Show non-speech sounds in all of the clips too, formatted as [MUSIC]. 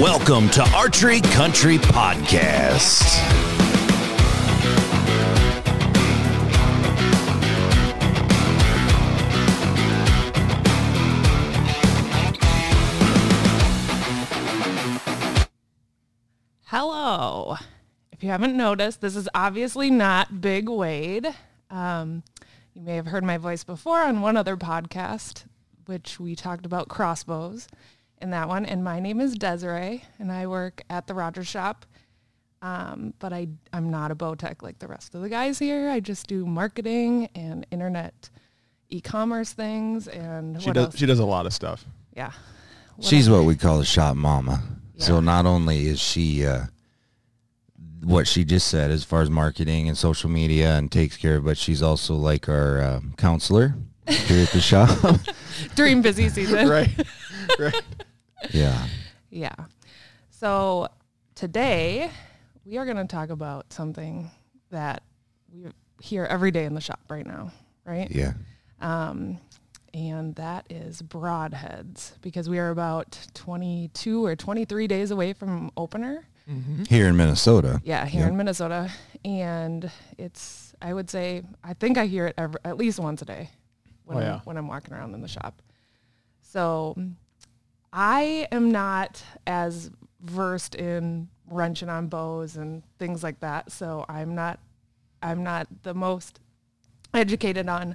Welcome to Archery Country Podcast. Hello. If you haven't noticed, this is obviously not Big Wade. Um, you may have heard my voice before on one other podcast, which we talked about crossbows in that one. And my name is Desiree, and I work at the Rogers Shop. Um, but I, I'm not a bow tech like the rest of the guys here. I just do marketing and internet e-commerce things and She what does. else? She does a lot of stuff. yeah. What She's else? what we call a shop mama. So not only is she uh, what she just said as far as marketing and social media and takes care of, but she's also like our uh, counselor here at the shop. [LAUGHS] during busy season. [LAUGHS] Right. right. Yeah. [LAUGHS] Yeah. So today we are going to talk about something that we hear every day in the shop right now, right? Yeah. Um, and that is broadheads because we are about 22 or 23 days away from opener. Here in Minnesota. Yeah, here Yep. in Minnesota. And it's, I would say, I think I hear it every, at least once a day when, Oh, I'm, when I'm walking around in the shop. So I am not as versed in wrenching on bows and things like that. So I'm not, I'm not the most educated on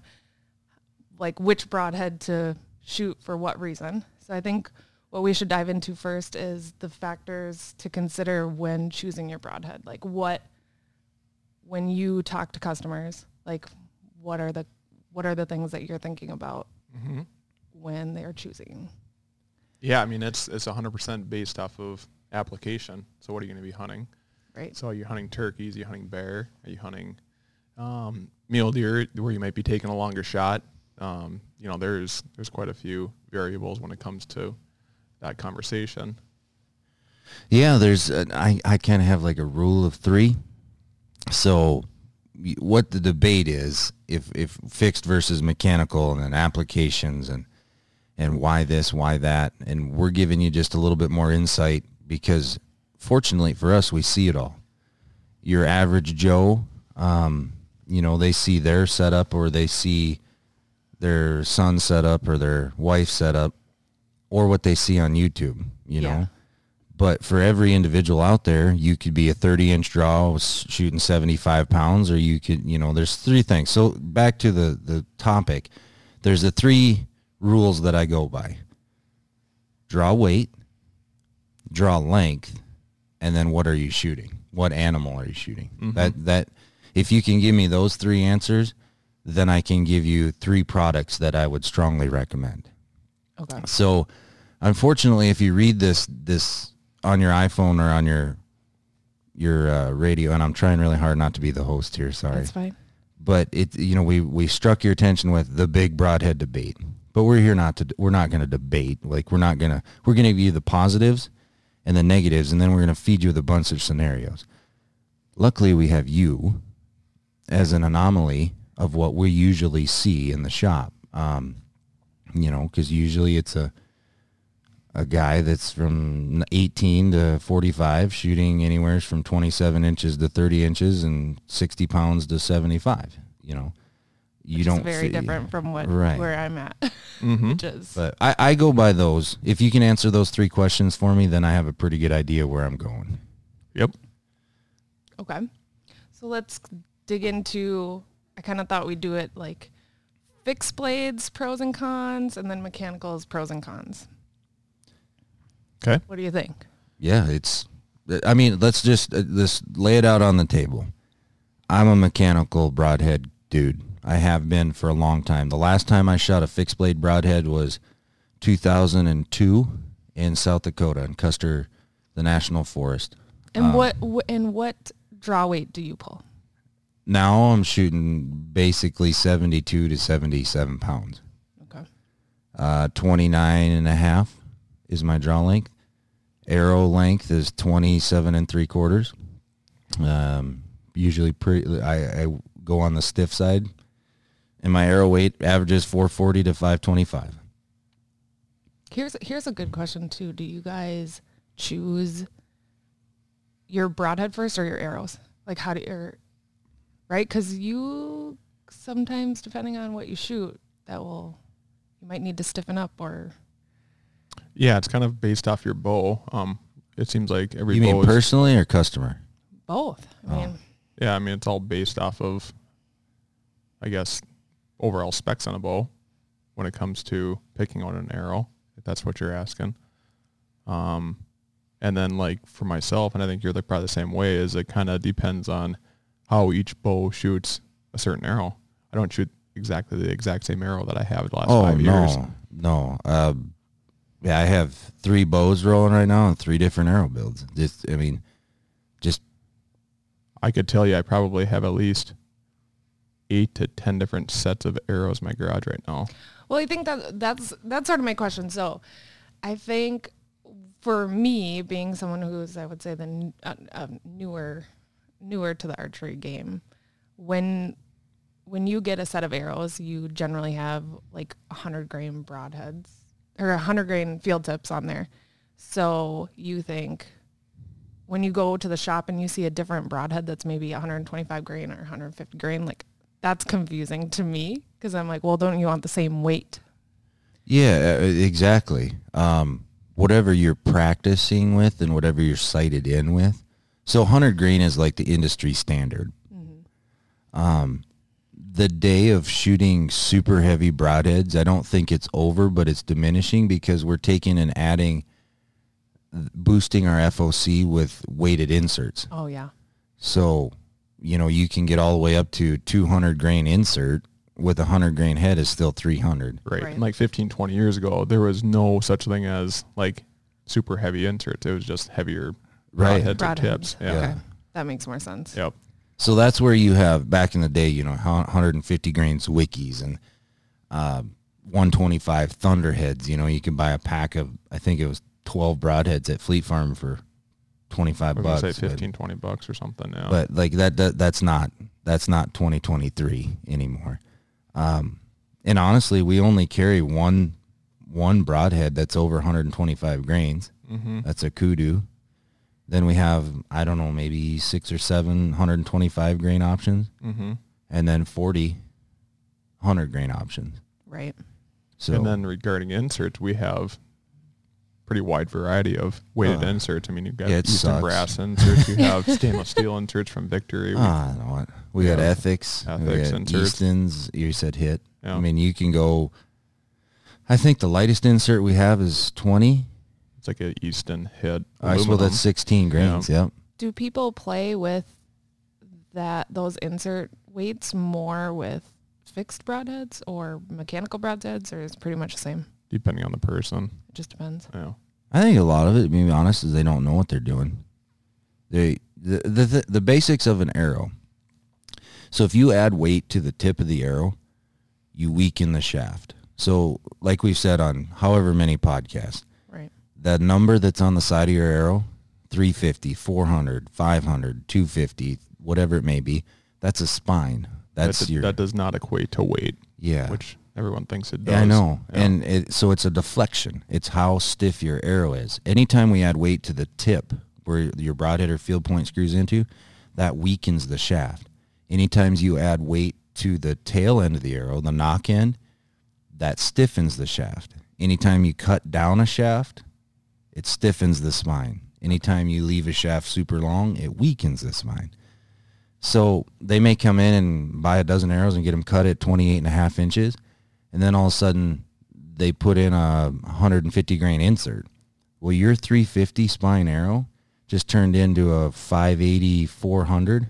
like which broadhead to shoot for what reason. So I think what we should dive into first is the factors to consider when choosing your broadhead. Like what when you talk to customers, like what are the what are the things that you're thinking about Mm-hmm. when they're choosing? Yeah. I mean, it's it's 100% based off of application. So what are you going to be hunting? Right. So are you hunting turkeys? Are you hunting bear? Are you hunting um, mule deer where you might be taking a longer shot? Um, you know, there's there's quite a few variables when it comes to that conversation. Yeah, there's uh, I I kind of have like a rule of 3. So what the debate is if if fixed versus mechanical and then applications and and why this, why that, and we're giving you just a little bit more insight because fortunately for us we see it all. Your average Joe um, you know, they see their setup or they see their son setup or their wife setup or what they see on YouTube, you Yeah. know. But for every individual out there, you could be a 30 inch draw shooting 75 pounds, or you could, you know, there's three things. So back to the, the topic, there's the three rules that I go by. Draw weight, draw length, and then what are you shooting? What animal are you shooting? That, that, if you can give me those three answers, then I can give you three products that I would strongly recommend. Okay. So, unfortunately, if you read this this on your iPhone or on your your uh, radio, and I'm trying really hard not to be the host here, sorry, That's fine. but it you know we we struck your attention with the big broadhead debate, but we're here not to we're not going to debate like we're not going to we're going to give you the positives and the negatives, and then we're going to feed you with a bunch of scenarios. Luckily, we have you as an anomaly of what we usually see in the shop. Um, you know, because usually it's a a guy that's from 18 to 45 shooting anywhere from 27 inches to 30 inches and 60 pounds to 75 you know you don't very see- different from what Right. where I'm at. [LAUGHS] Mm-hmm. Which is but I, I go by those if you can answer those three questions for me then i have a pretty good idea where i'm going Yep. Okay. So let's dig into I kind of thought we'd do it like fixed blades pros and cons and then mechanicals pros and cons. Okay. What do you think? yeah it's i mean let's just uh, let's lay it out on the table i'm a mechanical broadhead dude i have been for a long time. The last time i shot a fixed blade broadhead was 2002 in south dakota in custer the national forest. And Um, what and what draw weight do you pull? now i'm shooting basically 72 to 77 pounds. Okay. uh 29 and a half is my draw length. Arrow length is 27 and three quarters. Um usually pretty I, I go on the stiff side and my arrow weight averages 440 to 525 Here's here's a good question too. Do you guys choose your broadhead first or your arrows? Like how do you, right? Because you sometimes, depending on what you shoot, that will you might need to stiffen up or Yeah, it's kind of based off your bow. Um, it seems like every You bow mean is, personally or customer? both. I Oh. mean, yeah, I mean it's all based off of, I guess, overall specs on a bow when it comes to picking on an arrow. If that's what you're asking. Um, and then like for myself, and I think you're like probably the same way. Is it kind of depends on how each bow shoots a certain arrow. I don't shoot exactly the exact same arrow that I have the last Oh five no, years. no. Uh, yeah, I have three bows rolling right now and three different arrow builds. Just, I mean, just I could tell you I probably have at least eight to ten different sets of arrows in my garage right now. well, I think that that's that's sort of my question. So, I think for me, being someone who's I would say the uh, uh, newer newer to the archery game, when when you get a set of arrows, you generally have like a hundred grain broadheads or a hundred grain field tips on there. So you think when you go to the shop and you see a different broadhead that's maybe 125 grain or 150 grain, like that's confusing to me because I'm like, well, don't you want the same weight? yeah, exactly. Um, whatever you're practicing with and whatever you're sighted in with. So 100 grain is like the industry standard. Um, the day of shooting super heavy broadheads, I don't think it's over, but it's diminishing because we're taking and adding, boosting our FOC with weighted inserts. Oh yeah. So, you know, you can get all the way up to 200 grain insert with a 100 grain head is still 300. Right. Right. And like 15, 20 years ago, there was no such thing as like super heavy inserts. It was just heavier Right. broadheads or tips. Yeah. Okay. That makes more sense. Yep. So that's where you have back in the day, you know, 150 grains wikis and uh, 125 thunderheads. You know, you can buy a pack of, I think it was 12 broadheads at Fleet Farm for 25 I was bucks. say but- 15, 20 bucks or something. Yeah. but like that, that that's not that's not 2023 anymore um and honestly we only carry one one broadhead that's over 125 grains mm-hmm. that's a kudu then we have i don't know maybe six or seven 125 grain options Mm-hmm. and then 40 100 grain options Right. so and then regarding inserts, we have pretty wide variety of weighted Uh, inserts. I mean, you've got yeah, Easton sucks. brass inserts. You have [LAUGHS] stainless steel inserts from Victory. We- Ah, I know what. We got Yeah. ethics. we Ethics, got inserts. Easton's. You said hit. Yeah. I mean, you can go. I think the lightest insert we have is 20. It's like a Easton hit. I well, aluminum. that's 16 grains. Yep. Do people play with that those insert weights more with fixed broadheads or mechanical broadheads, or is it pretty much the same? depending on the person. It just depends. Yeah. I think a lot of it, to be honest, is they don't know what they're doing. They the, the the the basics of an arrow. So if you add weight to the tip of the arrow, you weaken the shaft. So like we've said on however many podcasts, Right. that number that's on the side of your arrow 350 400 500 250 whatever it may be that's a spine that's that, d- your that does not equate to weight, yeah which everyone thinks it does. yeah, I know. Yeah. And it, so it's a deflection. It's how stiff your arrow is. Anytime we add weight to the tip where your broadhead or field point screws into, that weakens the shaft. Anytime you add weight to the tail end of the arrow, the nock end, that stiffens the shaft. Anytime you cut down a shaft, it stiffens the spine. Anytime you leave a shaft super long, it weakens the spine. So they may come in and buy a dozen arrows and get them cut at 28 and a half inches. And then all of a sudden they put in a 150 grain insert. Well, your 350 spine arrow just turned into a 580, 400.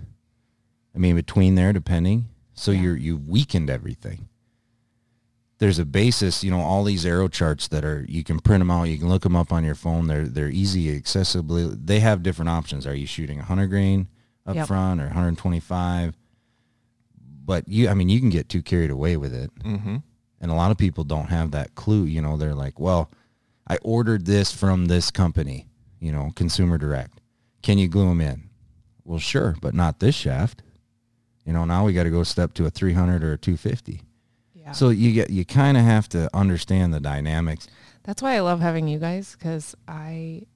I mean, between there, depending. So Yeah. you're, you've weakened everything. There's a basis, you know, all these arrow charts that are, you can print them out. You can look them up on your phone. They're, they're easy, accessibly. They have different options. Are you shooting 100 grain up Yep. front or 125? But you, I mean, you can get too carried away with it. Mm-hmm. And a lot of people don't have that clue. You know, they're like, well, I ordered this from this company, you know, Consumer Direct. Can you glue them in? Well, sure, but not this shaft. You know, now we got to go step to a 300 or a 250. Yeah. So you get, you kind of have to understand the dynamics. That's why I love having you guys because I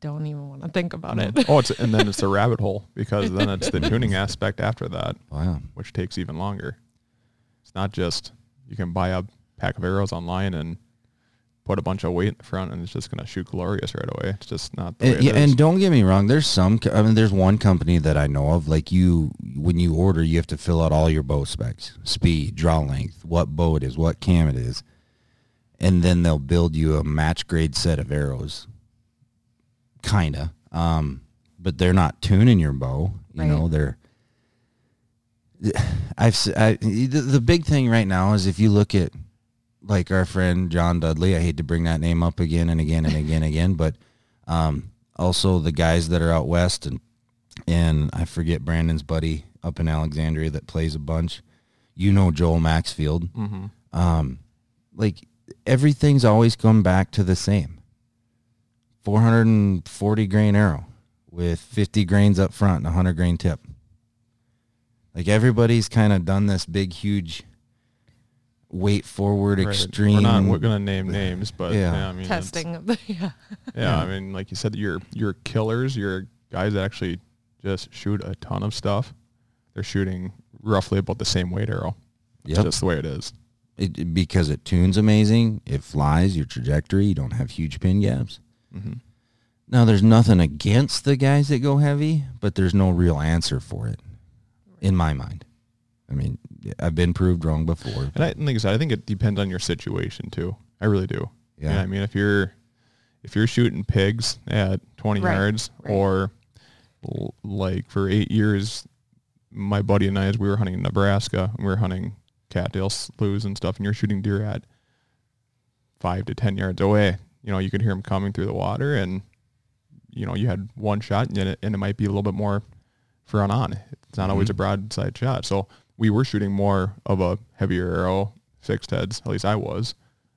don't even want to think about mm. it. oh, it's and then it's a rabbit hole because then it's the [LAUGHS] tuning aspect after that, Wow. which takes even longer. It's not just you can buy a pack of arrows online and put a bunch of weight in the front and it's just gonna shoot glorious right away. It's just not the way And, it yeah, is. and don't get me wrong. There's some. I mean, there's one company that I know of. Like you, when you order, you have to fill out all your bow specs, speed, draw length, what bow it is, what cam it is, and then they'll build you a match grade set of arrows. Kinda, um, but they're not tuning your bow. You Right. know, they're. I've I, the, the big thing right now is if you look at like our friend John Dudley. I hate to bring that name up again and again and again and again, but um, also the guys that are out west and and I forget Brandon's buddy up in Alexandria that plays a bunch. You know Joel Maxfield. hmm Um, like everything's always come back to the same. 440 grain arrow with 50 grains up front and a 100 grain tip. Like everybody's kind of done this big, huge weight forward Right. extreme. We're not we're gonna name names, but Yeah. yeah, I mean Testing [LAUGHS] of the yeah. Yeah, I mean, like you said, your your killers, your guys that actually just shoot a ton of stuff. They're shooting roughly about the same weight arrow. It's Yep. just the way it is. It, it- because it tunes amazing. It flies your trajectory. You don't have huge pin gaps. hmm Now, there's nothing against the guys that go heavy, but there's no real answer for it, in my mind. I mean, I've been proved wrong before. And I, and like I said, I think it depends on your situation too. I really do. Yeah. I mean, if you're if you're shooting pigs at 20 Right, yards, right. or l- like for eight years, my buddy and I, as we were hunting in Nebraska, and we were hunting cattail sloughs and stuff, and you're shooting deer at five to 10 yards away. You know, you could hear them coming through the water, and you know, you had one shot, and it, and it might be a little bit more for an on. It's not always Mhm. a broadside shot. So we were shooting more of a heavier arrow, fixed heads. At least I was.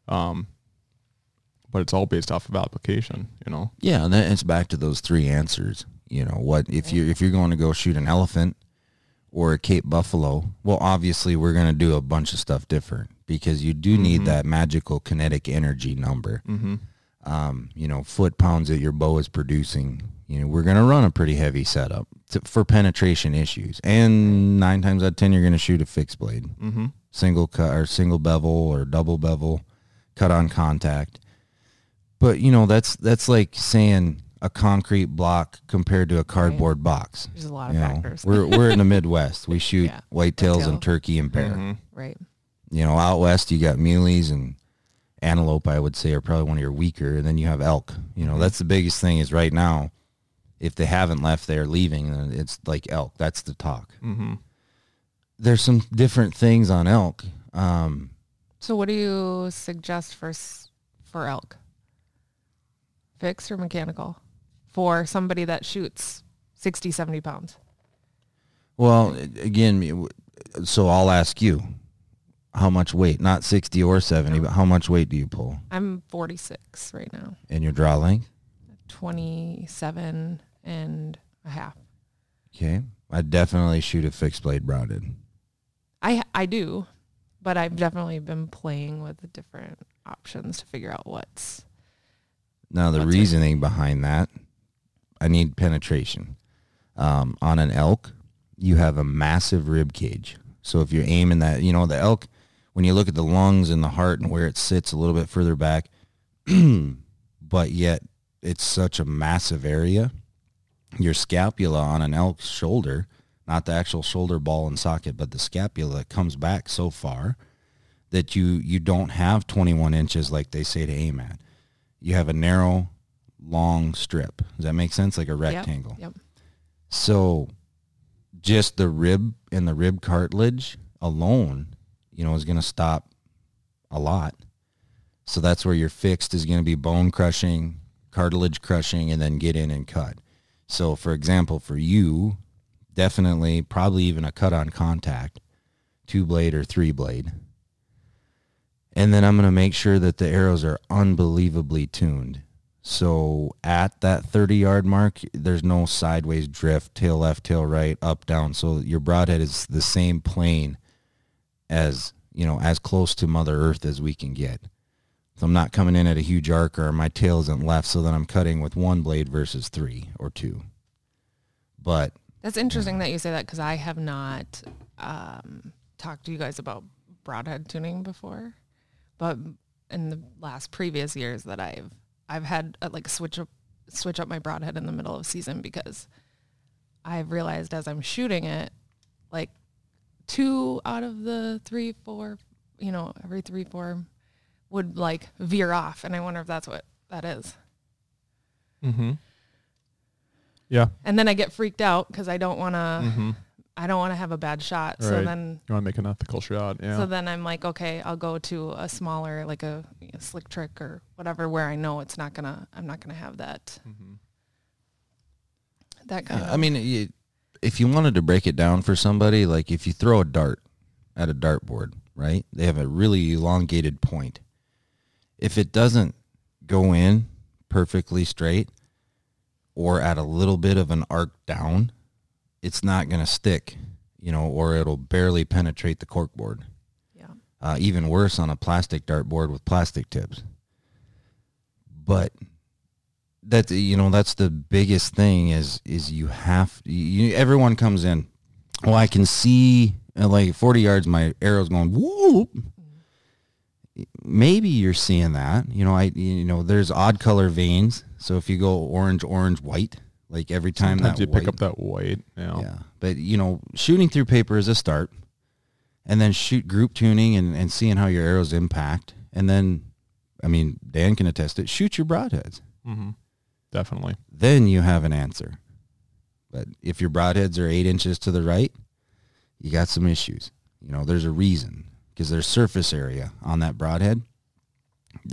Um, but it's all based off of application, you know. Yeah, and then it's back to those three answers. You know, what if you if you're going to go shoot an elephant or a Cape buffalo? Well, obviously we're going to do a bunch of stuff different because you do need Mhm. that magical kinetic energy number. Mm-hmm. um, you know, foot pounds that your bow is producing. You know, we're going to run a pretty heavy setup to, for penetration issues. And nine times out of 10, you're going to shoot a fixed blade, Mm-hmm. single cut or single bevel or double bevel, cut on contact. But, you know, that's, that's like saying a concrete block compared to a cardboard box. There's a lot of You know, factors. we're, we're in the [LAUGHS] Midwest. We shoot Yeah. whitetails Whitetail. and turkey and bear. Mm-hmm. right. You know, out west you got muleys and antelope. I would say are probably one of your weaker. And then you have elk. You know, that's the biggest thing is right now. If they haven't left, they're leaving. then It's like elk. That's the talk. Mm-hmm. There's some different things on elk. Um, So what do you suggest for for elk? Fixed or mechanical? For somebody that shoots 60, 70 pounds. well, again, so I'll ask you, how much weight? Not sixty or seventy, but how much weight do you pull I'm 46 right now. And your draw length? 27 and a half. Okay, I definitely shoot a fixed blade broadhead. I I do, but I've definitely been playing with the different options to figure out what's Now the What's reasoning behind that, I need penetration. Um, on an elk, you have a massive rib cage. So if you're aiming that, you know, the elk, when you look at the lungs and the heart and where it sits a little bit further back, [CLEARS THROAT] but yet it's such a massive area. Your scapula on an elk's shoulder, not the actual shoulder ball and socket, but the scapula comes back so far that you you don't have 21 inches like they say to aim at you have a narrow, long strip. Does that make sense? Like a Yep, rectangle. Yep. So just the rib and the rib cartilage alone, you know, is going to stop a lot. So that's where your fixed is going to be bone crushing, cartilage crushing, and then get in and cut. So for example, for you, definitely probably even a cut on contact, two blade or three blade. And then I'm going to make sure that the arrows are unbelievably tuned. So at that 30 yard mark, there's no sideways drift, tail left, tail right, up, down. So your broadhead is the same plane as, you know, as close to Mother Earth as we can get. So I'm not coming in at a huge arc or my tail isn't left so then I'm cutting with one blade versus three or two. But That's interesting that you say that because I have not um, talked to you guys about broadhead tuning before, but in the last previous years that I've I've had uh, like switch up switch up my broadhead in the middle of season because I've realized as I'm shooting it, like two out of the three, four, you know, every three, four would like veer off, and I wonder if that's what that is. Mm-hmm. Yeah. And then I get freaked out because I don't want to. Mm-hmm. I don't want to have a bad shot. So then You want to make an ethical shot. Yeah. So then I'm like, okay, I'll go to a smaller, like a, a slick trick or whatever, where I know it's not gonna, I'm not gonna have that, mm-hmm. that kind Uh, of. I mean, you, if you wanted to break it down for somebody, like if you throw a dart at a dartboard, right? They have a really elongated point. If it doesn't go in perfectly straight or at a little bit of an arc down, it's not going to stick, you know, or it'll barely penetrate the corkboard. yeah, Uh, even worse on a plastic dartboard with plastic tips. But that you know that's the biggest thing is is you have you everyone comes in. Well, I can see like 40 yards my arrow's going whoop. Maybe you're seeing that. You know, I you know there's odd color vanes. So if you go orange, orange, white, like every time Sometimes that you pick up that white, Yeah. yeah. But you know, shooting through paper is a start. And then shoot group tuning and, and seeing how your arrows impact. And then I mean, Dan can attest it, shoot your broadheads. Mm-hmm. Definitely. Then you have an answer. But if your broadheads are eight inches to the right, you got some issues. You know, there's a reason because there's surface area on that broadhead.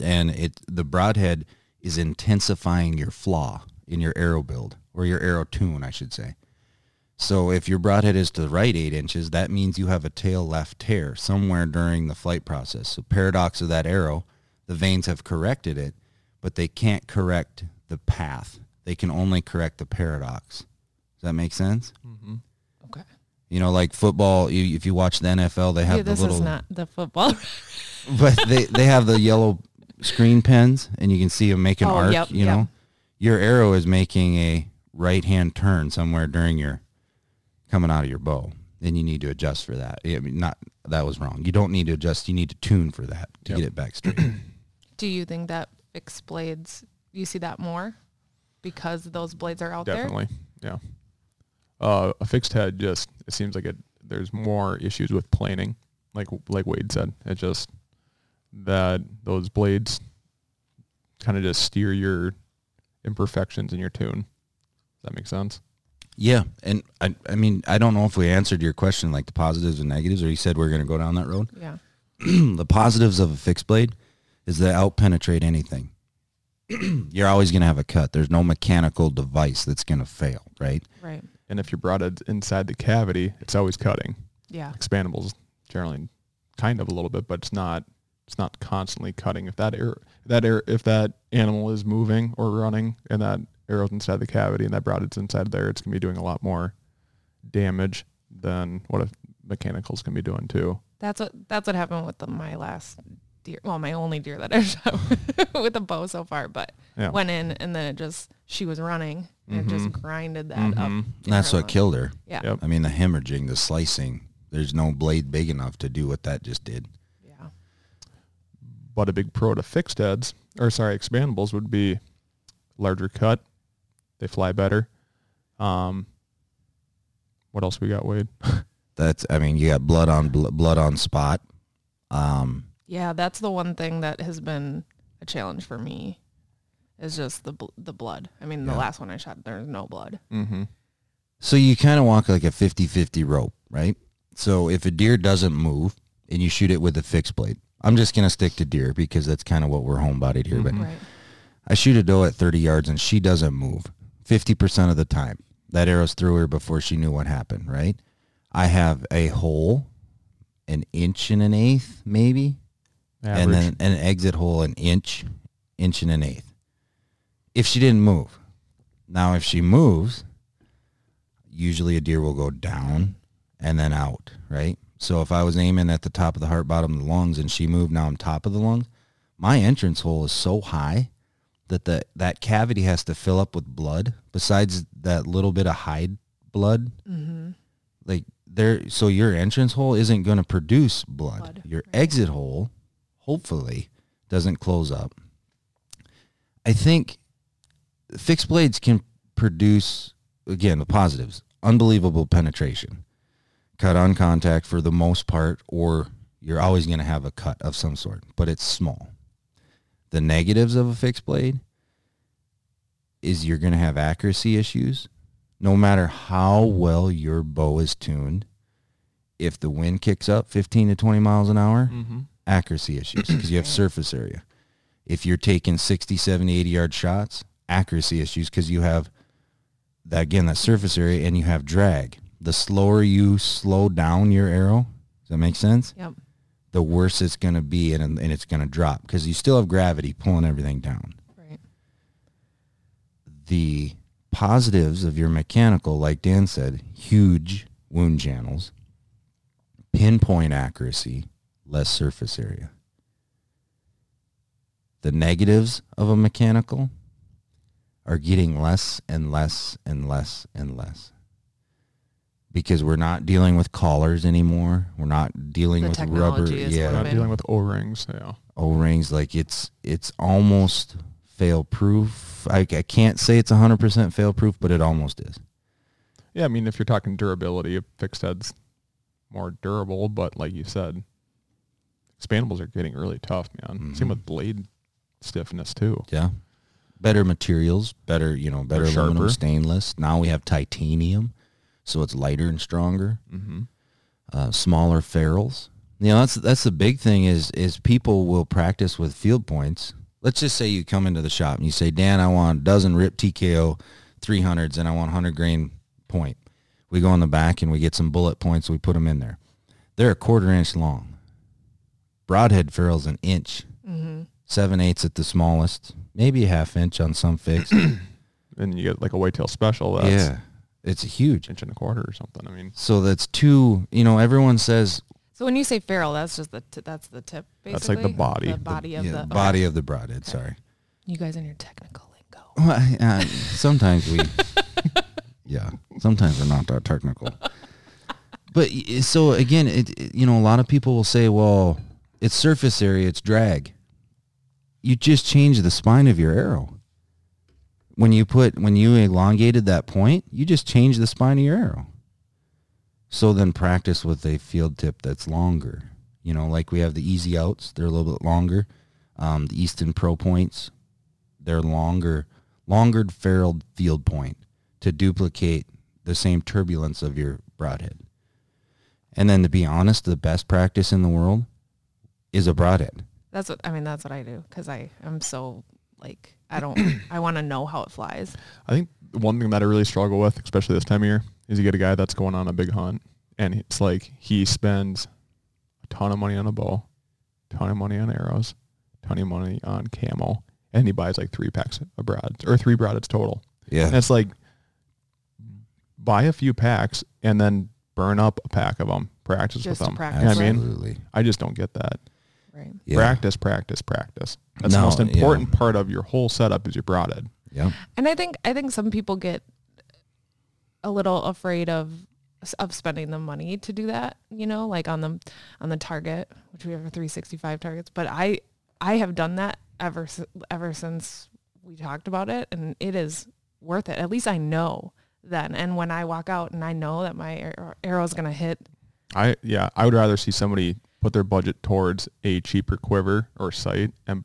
And it the broadhead is intensifying your flaw in your arrow build or your arrow tune, I should say. So if your broadhead is to the right eight inches, that means you have a tail left tear somewhere during the flight process. So paradox of that arrow, the vanes have corrected it, but they can't correct the path. They can only correct the paradox. Does that make sense? Mm-hmm. Okay. You know, like football, you, if you watch the NFL, they have Yeah, the this little, is not the football. [LAUGHS] but they, they have the yellow screen pens and you can see them make an Oh, arc, yep, you yep. know. Your arrow is making a right-hand turn somewhere during your coming out of your bow. Then you need to adjust for that. I mean, not that was wrong. You don't need to adjust. You need to tune for that to Yep. get it back straight. [CLEARS THROAT] Do you think that fixed blades, you see that more because those blades are out there? Definitely. Yeah. Uh, a fixed head just it seems like it. There's more issues with planing, like like Wade said. It just that those blades kind of just steer your imperfections in your tune. Does that make sense? yeah, and I, I mean, I don't know if we answered your question, like the positives and negatives, or you said we're going to go down that road. Yeah. [CLEARS THROAT] the positives of a fixed blade is they out penetrate anything. [CLEARS THROAT] You're always going to have a cut. There's no mechanical device that's going to fail, right? Right. And if your broadhead's inside the cavity, it's always cutting. Yeah. Expandables generally kind of a little bit, but it's not it's not constantly cutting. If that air that air if that animal is moving or running and that arrow's inside the cavity and that broadhead's inside there, it's gonna be doing a lot more damage than what a mechanicals can be doing too. That's what that's what happened with the, my last deer. Well, my only deer that [LAUGHS] I've shot with a bow so far, but Yeah. went in and then it just she was running and it just grinded that up. Mhm. And that's in her what killed her. Yeah. Yep. I mean, the hemorrhaging, the slicing, there's no blade big enough to do what that just did. Yeah. But a big pro to fixed heads or sorry, expandables would be larger cut. They fly better. Um what else we got, Wade? [LAUGHS] That's, I mean, you got blood on bl- blood on spot. Um, Yeah, that's the one thing that has been a challenge for me is just the bl- the blood. I mean, the Yeah. last one I shot, there's no blood. Mm-hmm. So you kind of walk like a 50-50 rope, right? So if a deer doesn't move and you shoot it with a fixed blade, I'm just going to stick to deer because that's kind of what we're homebodied here. But Right. I shoot a doe at 30 yards and she doesn't move 50% of the time. That arrow's through her before she knew what happened, right? I have a hole an inch and an eighth, maybe, and then an exit hole an inch, inch and an eighth. If she didn't move. Now, if she moves, usually a deer will go down and then out, right? So if I was aiming at the top of the heart, bottom of the lungs, and she moved, now I'm top of the lungs, my entrance hole is so high that the that cavity has to fill up with blood besides that little bit of hide blood. Mm-hmm. Like there so your entrance hole isn't going to produce blood. Blood, Your exit hole hopefully doesn't close up. I think fixed blades can produce again the positives unbelievable penetration cut on contact for the most part or you're always going to have a cut of some sort but it's small the negatives of a fixed blade is you're going to have accuracy issues no matter how well your bow is tuned if the wind kicks up 15 to 20 miles an hour Mm-hmm. Accuracy issues because you have surface area. If you're taking 60, 70, 80 yard shots, accuracy issues because you have that again that surface area and you have drag. The slower you slow down your arrow, does that make sense? Yep. The worse it's going to be and, and it's going to drop because you still have gravity pulling everything down. Right. The positives of your mechanical, like Dan said, huge wound channels, pinpoint accuracy, less surface area. The negatives of a mechanical are getting less and less and less and less. Because we're not dealing with collars anymore. We're not dealing The with rubber. technology is Yeah, Not dealing with O-rings. Yeah. O-rings like it's it's almost fail proof. I, I can't say it's 100% fail proof, but it almost is. Yeah, I mean, if you're talking durability, a fixed head's more durable, but like you said, expandables are getting really tough, man. Same Mhm. with blade stiffness too. Yeah. Better materials, better, you know, better aluminum stainless. Now we have titanium, so it's lighter and stronger. Mm-hmm. Uh, smaller ferrules. You know, that's that's the big thing is is people will practice with field points. Let's just say you come into the shop and you say, Dan, I want a dozen RIP TKO 300s and I want 100 grain point. We go in the back and we get some bullet points. We put them in there. They're a quarter inch long. Broadhead ferrule's an inch. Mm-hmm. Seven eighths at the smallest. Maybe a half inch on some fixed. [CLEARS THROAT] And you get like a whitetail special that's yeah. It's a huge. inch and a quarter or something. I mean, So that's two, you know, everyone says So when you say ferrule, that's just the t- that's the tip. Basically. That's like the body. The The- body of yeah, the body of the broadhead, sorry. You guys in your technical lingo. [LAUGHS] Well, uh, sometimes we, [LAUGHS] yeah, sometimes we're not that technical. [LAUGHS] But so again, it, it- you know, a lot of people will say, well, it's surface area, it's drag. You just change the spine of your arrow. When you put, when you elongated that point, you just change the spine of your arrow. So then practice with a field tip that's longer. You know, like we have the easy outs, they're a little bit longer. Um, the Easton Pro points, they're longer, longer ferruled field point to duplicate the same turbulence of your broadhead. And then to be honest, the best practice in the world is a broadhead. That's what I mean. That's what I do because I am so like I don't [COUGHS] I want to know how it flies. I think one thing that I really struggle with, especially this time of year, is you get a guy that's going on a big hunt and it's like he spends a ton of money on a bow, ton of money on arrows, ton of money on camo, and he buys like three packs of broads or three broads total. Yeah, And Yeah. it's like buy a few packs and then burn up a pack of them. Practice Just with them. practice You know I mean, Absolutely. I just don't get that. Right. Yeah. Practice, practice, practice. That's the No, most yeah. important part of your whole setup is your broadhead. Yep. And I think I think some people get a little afraid of of spending the money to do that, you know, like on the on the target, which we have 365 targets, but I I have done that ever ever since we talked about it and it is worth it. At least I know then and when I walk out and I know that my ar- arrow is going to hit I yeah, I would rather see somebody put their budget towards a cheaper quiver or sight and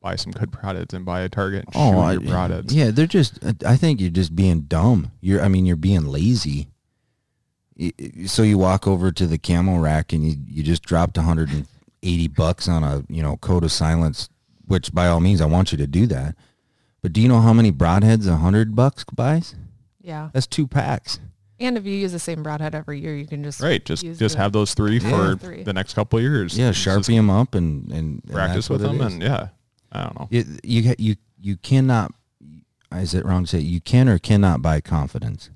buy some good broadheads and buy a target and Oh, shoot your broadheads. yeah, they're just. Uh, I think you're just being dumb. You're. I mean, you're being lazy. Y- y- So you walk over to the camo rack and you you just dropped 180 bucks on a you know code of silence, which by all means I want you to do that. But do you know how many broadheads a hundred bucks buys? yeah. That's two packs. And if you use the same broadhead every year, you can just Right, just just the- have those three Yeah. for Three. the next couple of years. Yeah, Just sharpie them up and and, and practice that's with them, and yeah, I don't know. You you you you cannot. Is it wrong to say you can or cannot buy confidence?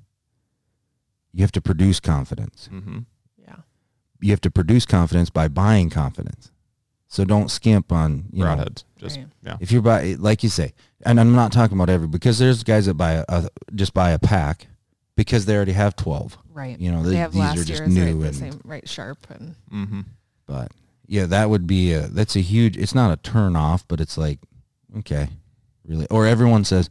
You have to produce confidence. hmm yeah. You have to produce confidence by buying confidence. So don't skimp on you know Broadheads. Just Right. yeah. if you're buy like you say, and I'm not talking about every because there's guys that buy a, a just buy a pack because they already have twelve. Right. You know, they th- have these last are just year's new right, the and same right sharp and Mm-hmm. but yeah, that would be a that's a huge. It's not a turn off, but it's like okay, really. Or everyone says,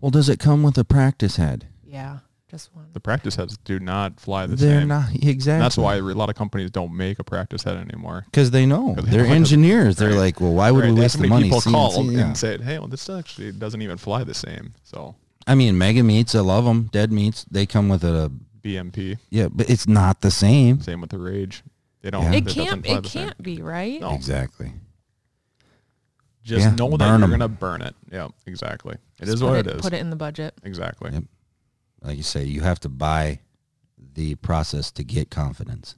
well, does it come with a practice head? yeah, just one. The practice heads do not fly the They're same. not [LAUGHS] exactly. That's why a lot of companies don't make a practice head anymore. because they know they they're know it engineers. They're right. like, well, why would Right, we waste the money? People called CNC, yeah. and say, "Hey, well, this actually doesn't even fly the same." So I mean, mega meats, I love them. Dead meats, they come with a BMP, yeah, but it's not the same. same with the Rage. They don't. Yeah. It doesn't can't. It can't be right. No. Exactly. Just Yeah, know that burn you're 'em. gonna burn it. Yeah, exactly. It Just is what it, it is. Put it in the budget. Exactly. Yep. Like you say, you have to buy the process to get confidence.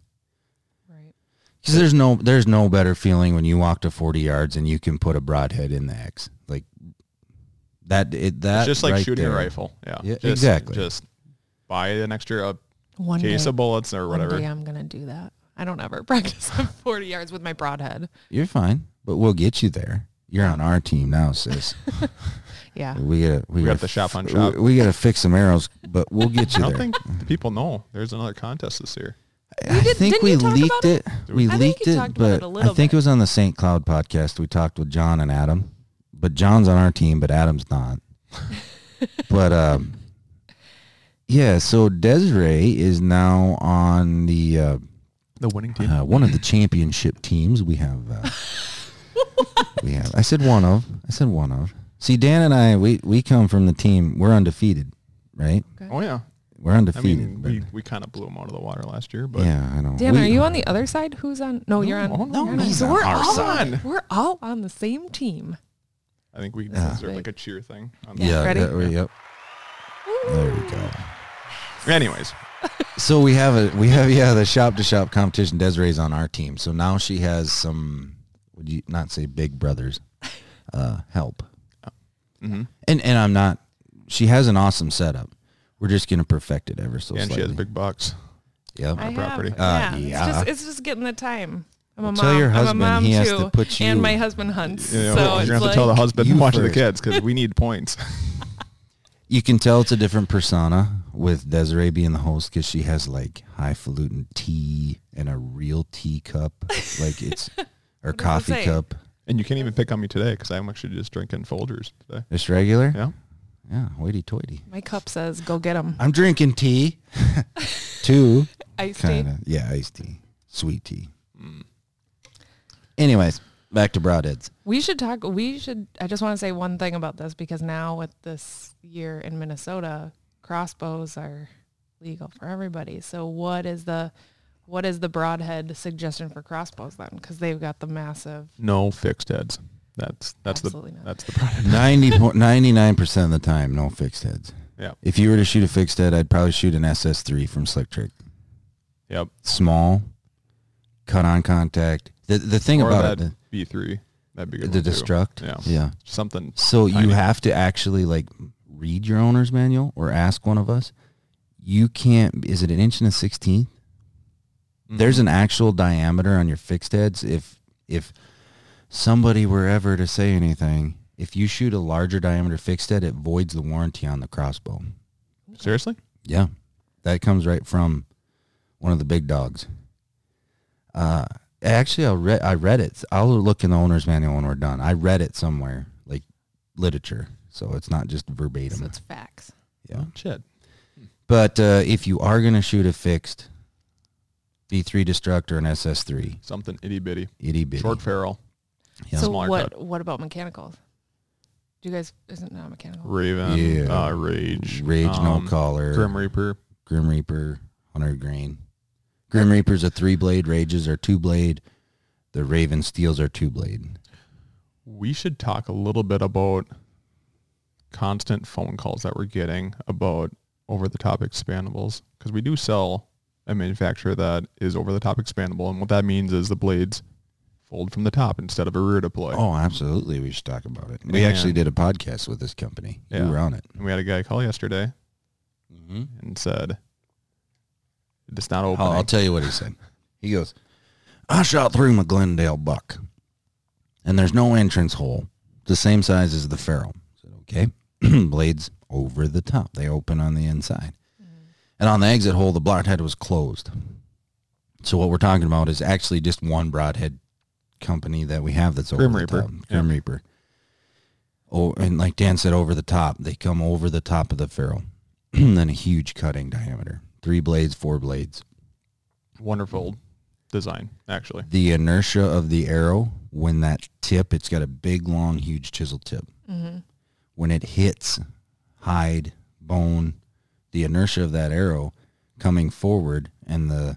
Right. Because there's no there's no better feeling when you walk to 40 yards and you can put a broadhead in the X. Like that. It, that It's just like right shooting there. a rifle. Yeah. Yeah, Just- exactly. Just buy an extra uh, One case day, of bullets or one whatever. day I'm gonna do that. I don't ever [LAUGHS] practice on 40 yards with my broadhead. You're fine, but we'll get you there. You're on our team now, sis. [LAUGHS] Yeah. [LAUGHS] We gotta we, We got gotta the shop on f- shop. We, we gotta fix some arrows, but we'll get I you don't there. think people know there's another contest this year. I did- think we leaked it. it? We I leaked it, but it a I think bit. it was on the St. Cloud podcast. We talked with John and Adam, but John's on our team, but Adam's not. [LAUGHS] but um, yeah. So Desiree is now on the uh, The winning team. uh, one of the championship teams. We have. Uh, [LAUGHS] we have. I said one of. I said one of. See, Dan and I, we we come from the team. We're undefeated, right? oh yeah. We're I undefeated. mean, we, we kind of blew them out of the water last year, but yeah, I know. Dan, We- are you on the other side? Who's on? No, you're on. no, you're on- he's so on we're our all side. On, we're all on the same team. I think we Yeah. deserve like a cheer thing. On the- Yeah. Ready? that- we- yep. There we go. Anyways, [LAUGHS] So we have a we have yeah the shop to shop competition. Desiree's on our team, so now she has some. Would you not say big brothers? Uh, help. hmm And and I'm not. She has an awesome setup. We're just gonna perfect it ever so and she slightly. has big bucks. Yep. I property. have. Uh, yeah. yeah. It's just it's just getting the time. I'm a Well, mom. tell your I'm husband a mom he has too, to put you- and my husband hunts. You know, so you're gonna have like, to tell the husband You and watch the kids because we need points. [LAUGHS] You can tell it's a different persona with Desiree being the host because she has like highfalutin tea and a real tea cup, like it's [LAUGHS] or What does it coffee cup. and you can't even pick on me today because I'm actually just drinking Folgers today. Just regular. Yeah. Yeah, hoity toity. My cup says, "Go get them." I'm drinking tea. [LAUGHS] Two. Iced tea. Kind of. Yeah, iced tea. Sweet tea. Anyways, back to broadheads. We should talk. We should. I just want to say one thing about this because now with this year in Minnesota, crossbows are legal for everybody. So what is the what is the broadhead suggestion for crossbows then? Because they've got the massive. No fixed heads. That's that's Absolutely the not. that's the problem. [LAUGHS] 99% of the time, no fixed heads. Yeah. If you were to shoot a fixed head, I'd probably shoot an SS3 from Slick Trick. Yep. Small, cut on contact. The the thing or about that it, B three. That'd be the, good. the one, too. destruct. Yeah. Yeah. Something. So you have to actually like read your owner's manual or ask one of us. You can't. Is it an inch and a sixteenth? There's Mm-hmm. an actual diameter on your fixed heads. If if somebody were ever to say anything, if you shoot a larger diameter fixed head, it voids the warranty on the crossbow. seriously. Yeah, that comes right from one of the big dogs. Uh, actually, I read I read it. I'll look in the owner's manual when we're done. I read it somewhere, like literature, so it's not just verbatim. So it's facts. yeah, Oh, shit. but uh, if you are gonna shoot a fixed B3 Destructor and SS3, Something itty bitty. itty bitty. Short ferrule. Yeah. So Smaller what cut. what about mechanicals? Do you guys isn't not mechanical? Raven. Yeah. Uh, Rage. Rage, um, no collar, Grim Reaper. Grim Reaper, 100 grain. Grim Reaper's a three blade, Rages are two blade. The Raven Steels are two blade. We should talk a little bit about constant phone calls that we're getting about over the top expandables because we do sell a manufacturer that is over the top expandable, and what that means is the blades fold from the top instead of a rear deploy. Oh, absolutely. We should talk about it. We actually did a podcast with this company. Yeah. You were on it. And we had a guy call yesterday Mm-hmm. and said, "It's not I'll. I'll tell you what he said. He goes, I shot through my Glendel buck. and there's no entrance hole. The same size as the ferrule. I said, okay, [CLEARS THROAT] blades over the top. They open on the inside. Mm. And on the exit hole, the broadhead was closed. So what we're talking about is actually just one broadhead company that we have that's over Grim the Reaper. top. Grim Yeah. Reaper. Oh, and like Dan said, over the top. They come over the top of the ferrule. [CLEARS THROAT] then a huge cutting diameter. Three blades, four blades. Wonderful design, actually. The inertia of the arrow, when that tip, it's got a big, long, huge chisel tip. When it hits hide, bone, the inertia of that arrow coming forward and the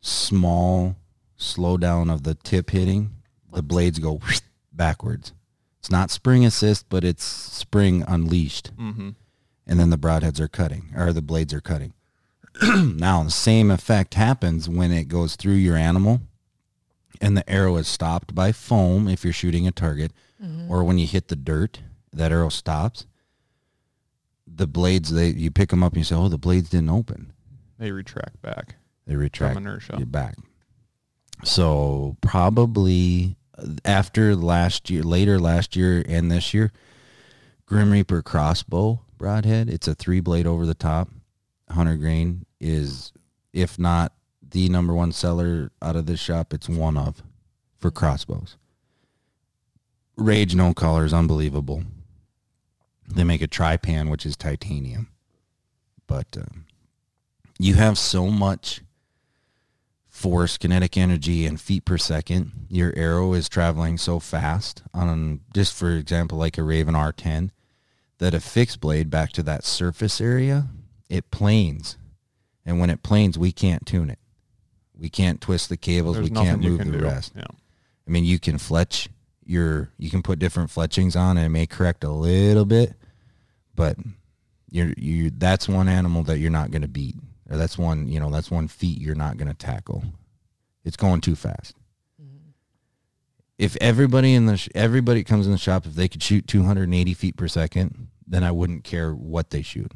small slowdown of the tip hitting, the blades go backwards. It's not spring assist, but it's spring unleashed. Mm-hmm. And then the broadheads are cutting, or the blades are cutting. [CLEARS THROAT] now, the same effect happens when it goes through your animal and the arrow is stopped by foam if you're shooting a target, mm-hmm. or when you hit the dirt, that arrow stops. The blades, they you pick them up and you say, oh, the blades didn't open. They retract back They retract from inertia. your back. So probably uh, after last year, later last year and this year, Grim Reaper crossbow broadhead. It's a three blade over the top. Hunter grain is, if not the number one seller out of this shop, it's one of for crossbows. Rage No Collar is unbelievable. They make a Trypan, which is titanium, but um, you have so much force, kinetic energy, and feet per second. Your arrow is traveling so fast on, just for example, like a Raven R10, that a fixed blade back to that surface area, it planes. And when it planes, we can't tune it. We can't twist the cables. There's we can't move can the do. rest. Yeah. I mean, you can fletch your, you can put different fletchings on and it may correct a little bit, but you're, you, that's one animal that you're not going to beat. Or that's one, you know, that's one feat you're not going to tackle. It's going too fast. Mm-hmm. If everybody in the, sh- everybody comes in the shop, if they could shoot 280 feet per second, then I wouldn't care what they shoot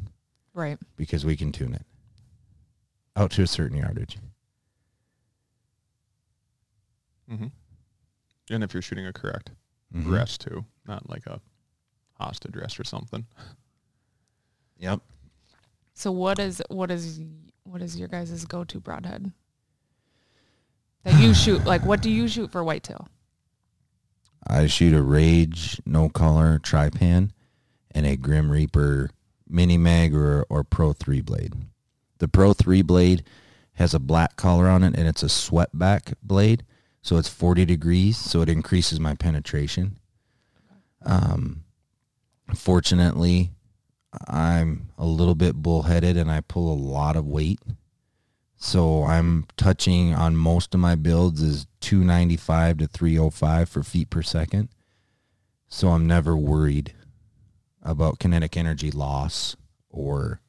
Right. because we can tune it out to a certain yardage. Mm-hmm. And if you're shooting a correct Mhm. rest too, not like a hostage rest or something. Yep. So what is what is what is your guys' go to broadhead? That you shoot [SIGHS] like what do you shoot for whitetail? I shoot a Rage No Collar Trypan and a Grim Reaper mini mag or, or Pro 3 blade. The Pro 3 blade has a black collar on it and it's a swept back blade. So it's 40 degrees. So it increases my penetration. Um, fortunately, I'm a little bit bullheaded and I pull a lot of weight. So I'm touching on most of my builds is 295 to 305 for feet per second. So I'm never worried about kinetic energy loss or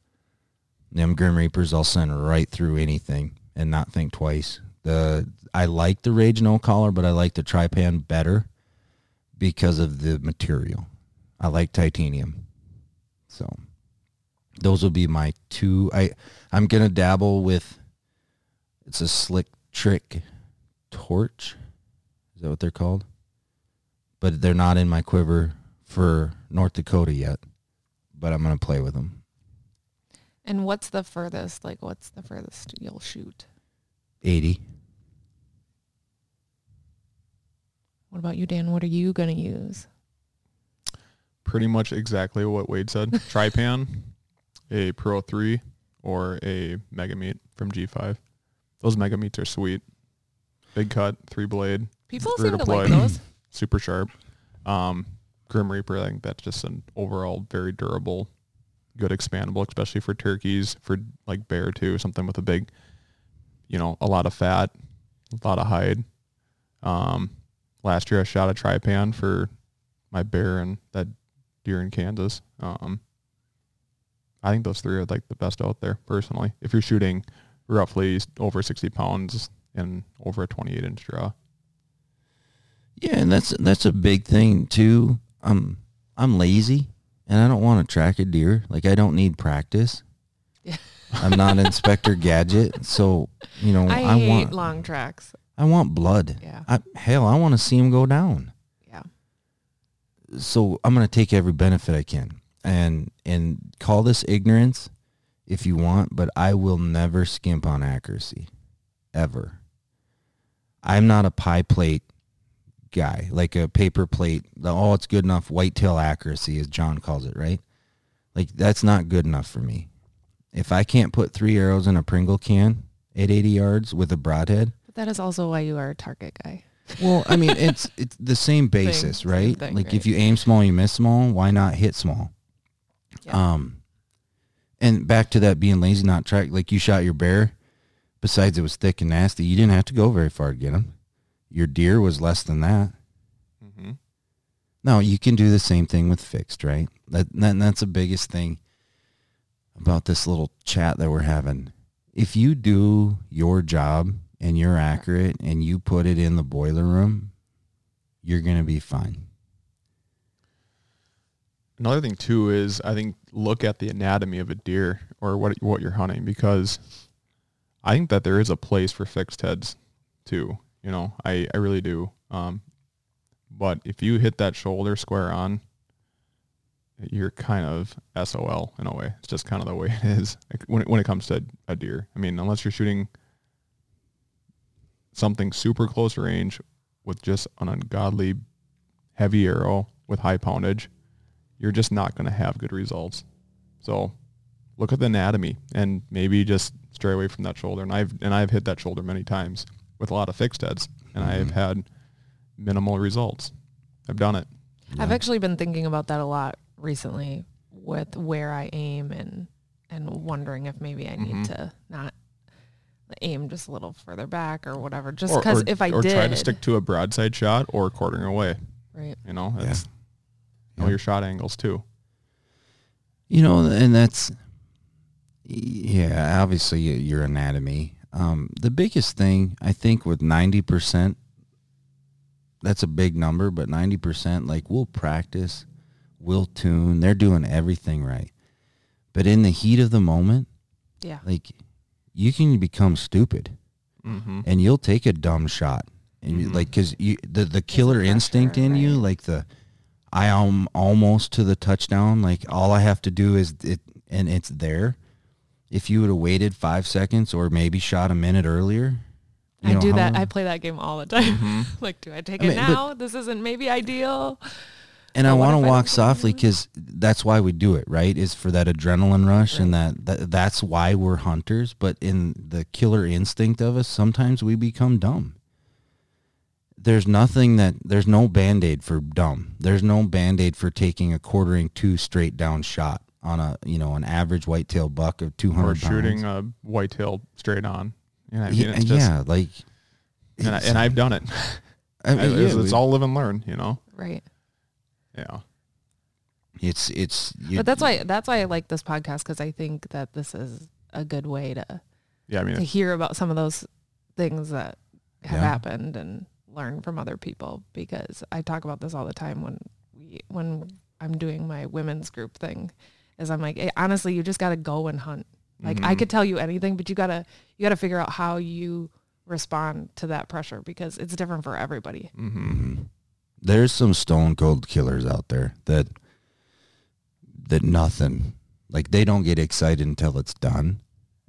them Grim Reapers. I'll send right through anything and not think twice. The I like the Rage No Collar, but I like the Trypan better because of the material. I like titanium. So those will be my two. I I'm gonna dabble with. It's a slick trick torch. Is that what they're called? But they're not in my quiver for North Dakota yet. But I'm gonna play with them. And what's the furthest like what's the furthest you'll shoot? Eighty. What about you, Dan? What are you gonna use? Pretty much exactly what Wade said. [LAUGHS] Trypan, a Pro 3, or a Mega Meat from G5. Those Mega Meats are sweet. Big cut, three blade, People Rear seem to deploy. like those. [CLEARS THROAT] super sharp. Um, Grim Reaper, I think that's just an overall very durable, good expandable, especially for turkeys, for like bear too, something with a big, you know, a lot of fat, a lot of hide. Um, last year I shot a Trypan for my bear and that deer in Kansas. Um, I think those three are like the best out there personally. If you're shooting roughly over 60 pounds and over a 28 inch draw. Yeah, and that's that's a big thing too. I'm I'm lazy and I don't want to track a deer. Like I don't need practice. Yeah. [LAUGHS] I'm not Inspector Gadget, so you know I, I, hate want long tracks. I want blood. Yeah. I, hell, I want to see him go down. Yeah. so I'm going to take every benefit I can and and call this ignorance if you want, but I will never skimp on accuracy ever. I'm not a pie plate guy, like a paper plate. The, oh, it's good enough whitetail accuracy, as John calls it, right? Like that's not good enough for me. If I can't put three arrows in a Pringle can at 80 yards with a broadhead, But that is also why you are a target guy. well, I mean, [LAUGHS] it's it's the same basis, same right? thing, like right. if you aim small, you miss small. Why not hit small? Yeah. Um, and back to that being lazy, not track. Like you shot your bear. Besides, it was thick and nasty. You didn't have to go very far to get him. Your deer was less than that. Mm-hmm. No, you can do the same thing with fixed, right? That, that that's the biggest thing about this little chat that we're having. If you do your job and you're accurate and you put it in the boiler room, you're gonna be fine. Another thing too is I think look at the anatomy of a deer or what what you're hunting because I think that there is a place for fixed heads too. You know, I, I really do. Um, but if you hit that shoulder square on, you're kind of SOL in a way. It's just kind of the way it is [LAUGHS] when it, when it comes to a deer. I mean, unless you're shooting something super close range with just an ungodly heavy arrow with high poundage, you're just not going to have good results. So look at the anatomy and maybe just stray away from that shoulder. And I've and I've hit that shoulder many times with a lot of fixed heads, and I've had minimal results. I've done it. I've actually been thinking about that a lot recently with where I aim and and wondering if maybe I need Mhm. to not aim just a little further back or whatever. Just because if I or did, try to stick to a broadside shot or quartering away. right? You know, Yeah. know Yeah. your shot angles too. You know, and that's yeah, obviously your anatomy. Um, the biggest thing I think with ninety percent, that's a big number, but ninety percent, like we'll practice, we'll tune, they're doing everything right, but in the heat of the moment, Yeah. like you can become stupid Mm-hmm. and you'll take a dumb shot and you, Mhm. like because you the the killer pressure, instinct in you like the i am almost to the touchdown like all i have to do is it and it's there if you would have waited five seconds or maybe shot a minute earlier you I know, do that. how- I play that game all the time. Mm-hmm. [LAUGHS] like, do I take I it mean, but- now? this isn't maybe ideal. and i but what want to walk softly because that's why we do it right is for that adrenaline rush and that, that that's why we're hunters but in the killer instinct of us sometimes we become dumb there's nothing that there's no band-aid for dumb there's no band-aid for taking a quartering two straight down shot on a you know an average whitetail buck of 200 Or shooting pounds. a whitetail straight on. You know, I mean, yeah, it's just, yeah like and, I, and i've done it. [LAUGHS] I mean, it's, yeah, it's all live and learn, you know? Right. Yeah. it's it's you, but that's why that's why I like this podcast because I think that this is a good way to Yeah, I mean, to hear about some of those things that have Yeah. happened and learn from other people because I talk about this all the time when we when I'm doing my women's group thing is I'm like "Hey, honestly you just got to go and hunt like I Mhm. could tell you anything but you got to you got to figure out how you respond to that pressure because it's different for everybody hmm Mhm. There's some stone cold killers out there that that nothing like they don't get excited until it's done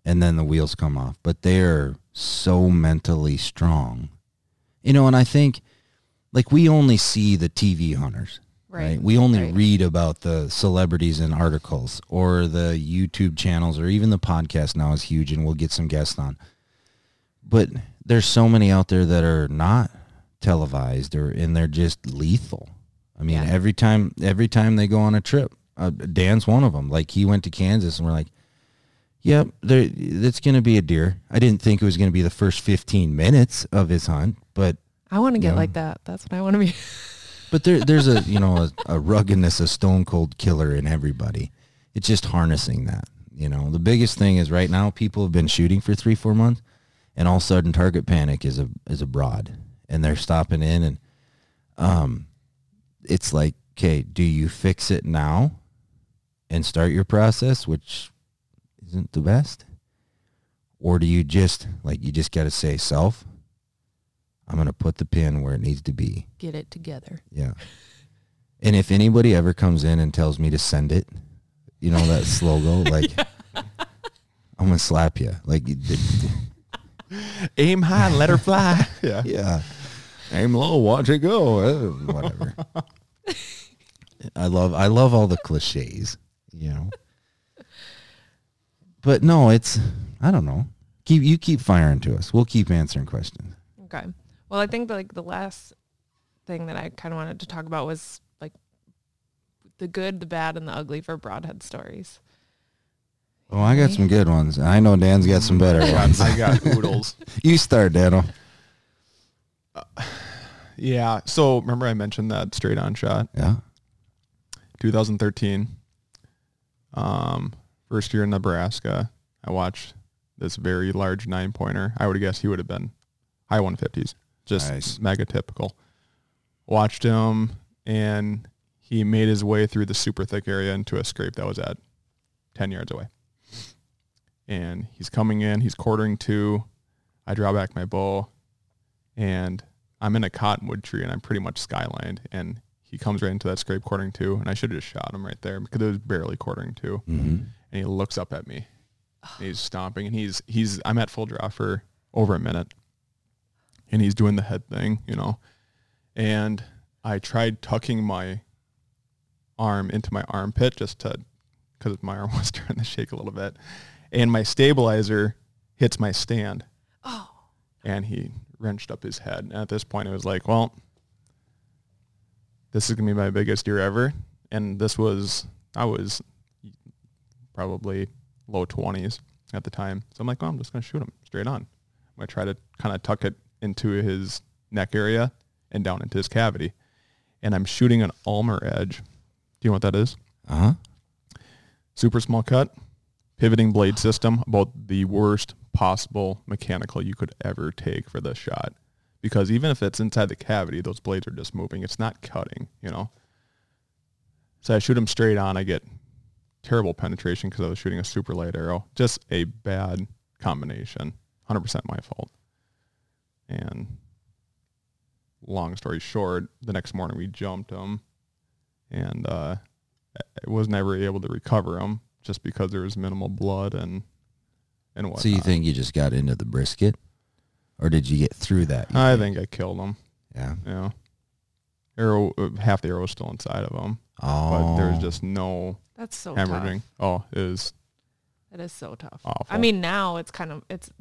and then the wheels come off. But they're so mentally strong. You know, and I think like we only see the TV hunters. Right. We only right. read about the celebrities in articles or the YouTube channels or even the podcast now is huge and we'll get some guests on. But there's so many out there that are not televised or and they're just lethal. I mean, Yeah. every time every time they go on a trip, uh, Dan's one of them. Like he went to Kansas and we're like, "Yep, there it's going to be a deer." I didn't think it was going to be the first 15 minutes of his hunt, but I want to get Yeah. like that that's what I want to be [LAUGHS] but there, there's a you know a, a ruggedness, a stone cold killer in everybody. It's just harnessing that. You know, the biggest thing is right now people have been shooting for three, four months, and all of a sudden target panic is a is abroad, and they're stopping in, and um, it's like, okay, do you fix it now, and start your process, which isn't the best, or do you just like you just got to say self, I'm gonna put the pin where it needs to be. get it together Yeah. And if anybody ever comes in and tells me to send it, you know that [LAUGHS] slow go, like I'm gonna slap you. Like, Aim high let her fly. [LAUGHS] yeah. yeah, aim low, watch it go. Uh, whatever. [LAUGHS] I love I love all the cliches, you know. But no, it's I don't know. Keep you keep firing to us. We'll keep answering questions. Okay. Well, I think like the last thing that I kind of wanted to talk about was like the good, the bad, and the ugly for broadhead stories. Oh, I got some good ones. I know Dan's got some better ones. I got [LAUGHS] oodles. You start, Dano. Yeah. So remember I mentioned that straight on shot, Yeah. 2013. Um, first year in Nebraska, I watched this very large nine pointer. I would have guessed he would have been high 150s, just Nice. mega typical. Watched him, and he made his way through the super thick area into a scrape that was at 10 yards away. And he's coming in, he's quartering two. I draw back my bow, and I'm in a cottonwood tree, and I'm pretty much skylined. And he comes right into that scrape quartering two, and I should have just shot him right there because it was barely quartering two Mm-hmm. and he looks up at me. He's stomping and he's he's I'm at full draw for over a minute. And he's doing the head thing, you know. And I tried tucking my arm into my armpit just to cuz my arm [LAUGHS] was starting to shake a little bit. And my stabilizer hits my stand. Oh. And he wrenched up his head. And at this point it was like, well, this is going to be my biggest year ever. And this was I was probably low 20s at the time. So I'm like, well, I'm just going to shoot him straight on. I'm going to try to kind of tuck it into his neck area and down into his cavity. And I'm shooting an Ulmer edge. Do you know what that is? Uh huh. Super small cut, pivoting blade system, about the worst possible mechanical you could ever take for this shot. Because even if it's inside the cavity, those blades are just moving. It's not cutting, you know. So I shoot him straight on. I get terrible penetration because I was shooting a super light arrow. Just a bad combination. 100% my fault. And long story short, the next morning we jumped him and uh, I was never able to recover him just because there was minimal blood and and whatnot. So you think you just got into the brisket, or did you get through that? I think I killed him. Yeah. Yeah. arrow uh, half the arrow was still inside of him, Oh. but there was just no That's so hemorrhaging. tough. Oh, it is. It is so tough. awful. I mean, now it's kind of it's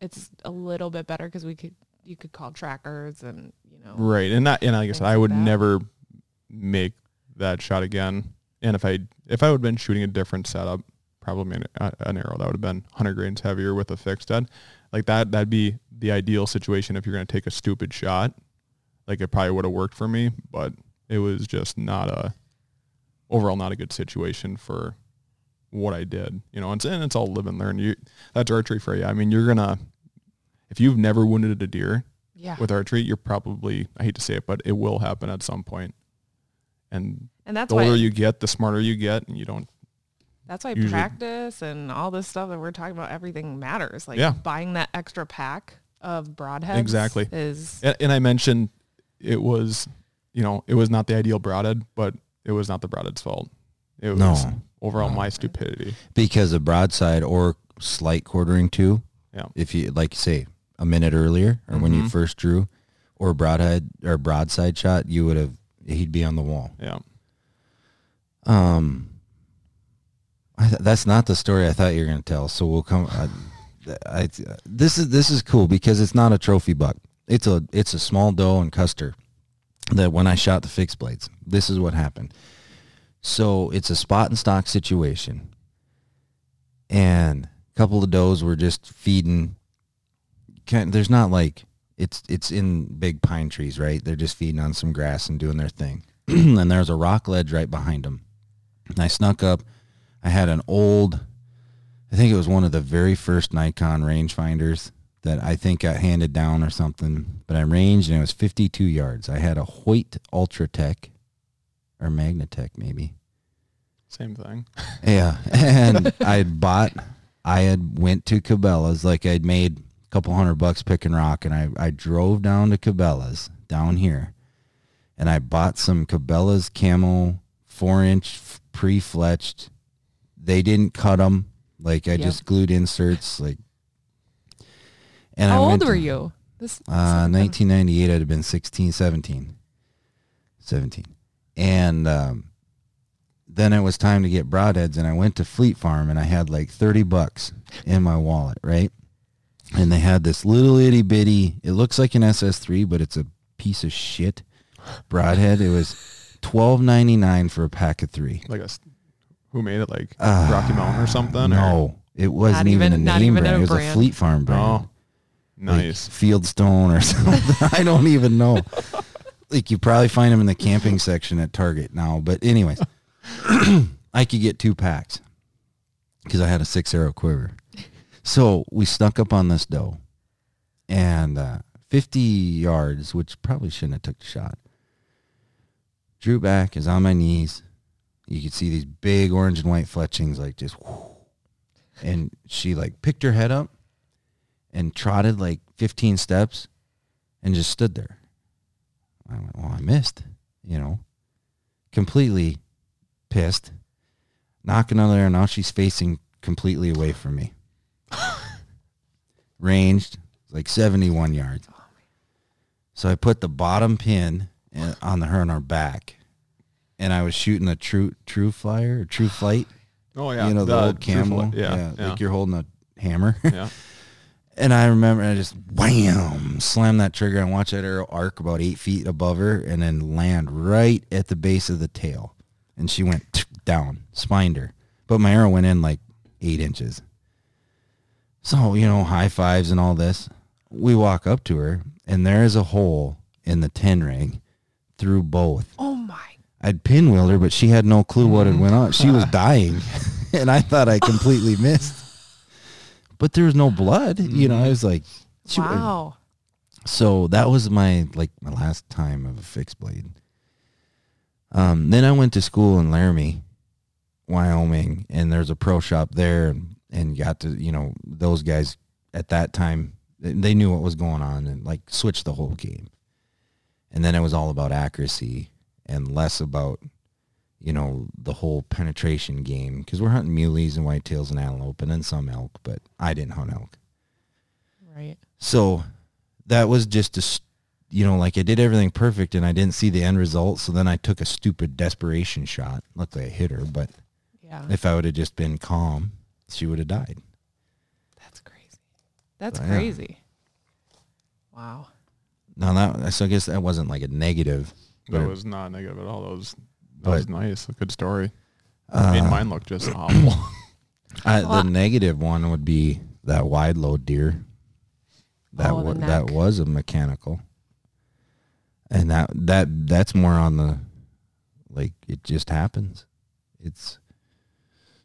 it's a little bit better because we could you could call trackers and you know right, and that and like I said, I would never make that shot again. And if I if I would have been shooting a different setup, probably an, uh, an arrow that would have been 100 grains heavier with a fixed head, like that that'd be the ideal situation if you're going to take a stupid shot. Like it probably would have worked for me, but it was just not a overall not a good situation for what I did. You know, and it's, and it's all live and learn. You that's archery for you. I mean, you're gonna if you've never wounded a deer yeah. with archery, you're probably I hate to say it, but it will happen at some point. And and that's the why older you get, the smarter you get, and you don't. that's why usually- practice and all this stuff that we're talking about everything matters. Like Yeah. buying that extra pack of broadheads Exactly. is And, and I mentioned it was, you know, it was not the ideal broadhead, but it was not the broadhead's fault. It was No. overall my stupidity. because of broadside or slight quartering too. Yeah. If you like say a minute earlier or when you Mhm. first drew, or broadhead or broadside shot, you would have he'd be on the wall. Yeah. Um, I th- that's not the story I thought you were going to tell. So we'll come. I, I, this is this is cool because it's not a trophy buck. It's a it's a small doe and Custer. That when I shot the fixed blades, this is what happened. So it's a spot and stock situation, and a couple of does were just feeding. There's not like it's it's in big pine trees, right? They're just feeding on some grass and doing their thing. [CLEARS THROAT] and there's a rock ledge right behind them. And I snuck up. I had an old, I think it was one of the very first Nikon rangefinders that I think got handed down or something. But I ranged and it was 52 yards. I had a Hoyt Ultratec or Magnatec maybe. Same thing. [LAUGHS] Yeah, and I had bought. I had went to Cabela's like I'd made a couple hundred bucks picking rock, and I I drove down to Cabela's down here, and I bought some Cabela's camo four inch pre fletched. They didn't cut them. Like I Yep. just glued inserts. Like, and I How old were to- you? This Uh, 1998, I'd have been 16, 17. 17. And um, then it was time to get broadheads, and I went to Fleet Farm, and I had like 30 bucks in my wallet, right? And they had this little itty bitty, it looks like an SS3, but it's a piece of shit broadhead. It was twelve ninety nine for a pack of three. Like a, s- who made it? Like Ah, Rocky Mountain or something? or- No, it wasn't Not even, even- a name even brand. a it was a. Fleet Farm brand. Oh, like nice. Fieldstone or [LAUGHS] something. I don't even know. Like you probably find them in the camping [LAUGHS] section at Target now. But anyways, [LAUGHS] I could get two packs because I had a six arrow quiver. So we snuck up on this doe, and uh, 50 yards, which probably shouldn't have took the shot. Drew back, is on my knees. You could see these big orange and white fletchings, like just, whoo. and she like picked her head up and trotted like 15 steps and just stood there. I went, well, I missed, you know, completely pissed. Knock another arrow. Now she's facing completely away from me. [LAUGHS] Ranged like 71 yards. So I put the bottom pin in- on the her on her back, and I was shooting a true true flyer or true [SIGHS] flight. Oh yeah, you know the, old true camel. fl- Yeah, yeah, like you're holding a hammer. yeah. [LAUGHS] And I remember I just wham slam that trigger and watch that arrow arc about eight feet above her and then land right at the base of the tail. And she went down, spined her. But my arrow went in like eight inches. So, you know, high fives and all this. We walk up to her and there is a hole in the ten ring through both. Oh my. I'd pinwheeled her, but she had no clue what had went on. She was [LAUGHS] dying, [LAUGHS] and I thought I completely missed. But there was no blood. You know, I was like, she- Wow. so that was my like my last time of a fixed blade. Um, then I went to school in Laramie, Wyoming, and there's a pro shop there, and, and got to you know those guys at that time they- they knew what was going on and like switched the whole game. And then it was all about accuracy and less about you know the whole penetration game because we're hunting muleys and whitetails and antelope and then some elk, but I didn't hunt elk. Right. So that was just a, s- you know, like I did everything perfect and I didn't see the end result. So then I took a stupid desperation shot. Luckily I hit her, but Yeah. if I would have just been calm, she would have died. That's crazy. That's yeah. crazy. Wow. Now that, so I guess that wasn't like a negative. That but, was not negative at all. That was that But- was nice. A good story. uh, made mine look just [COUGHS] awful. I, the negative one would be that wide load deer. That Oh, the wa- that was a mechanical, and that that that's more on the like it just happens. It's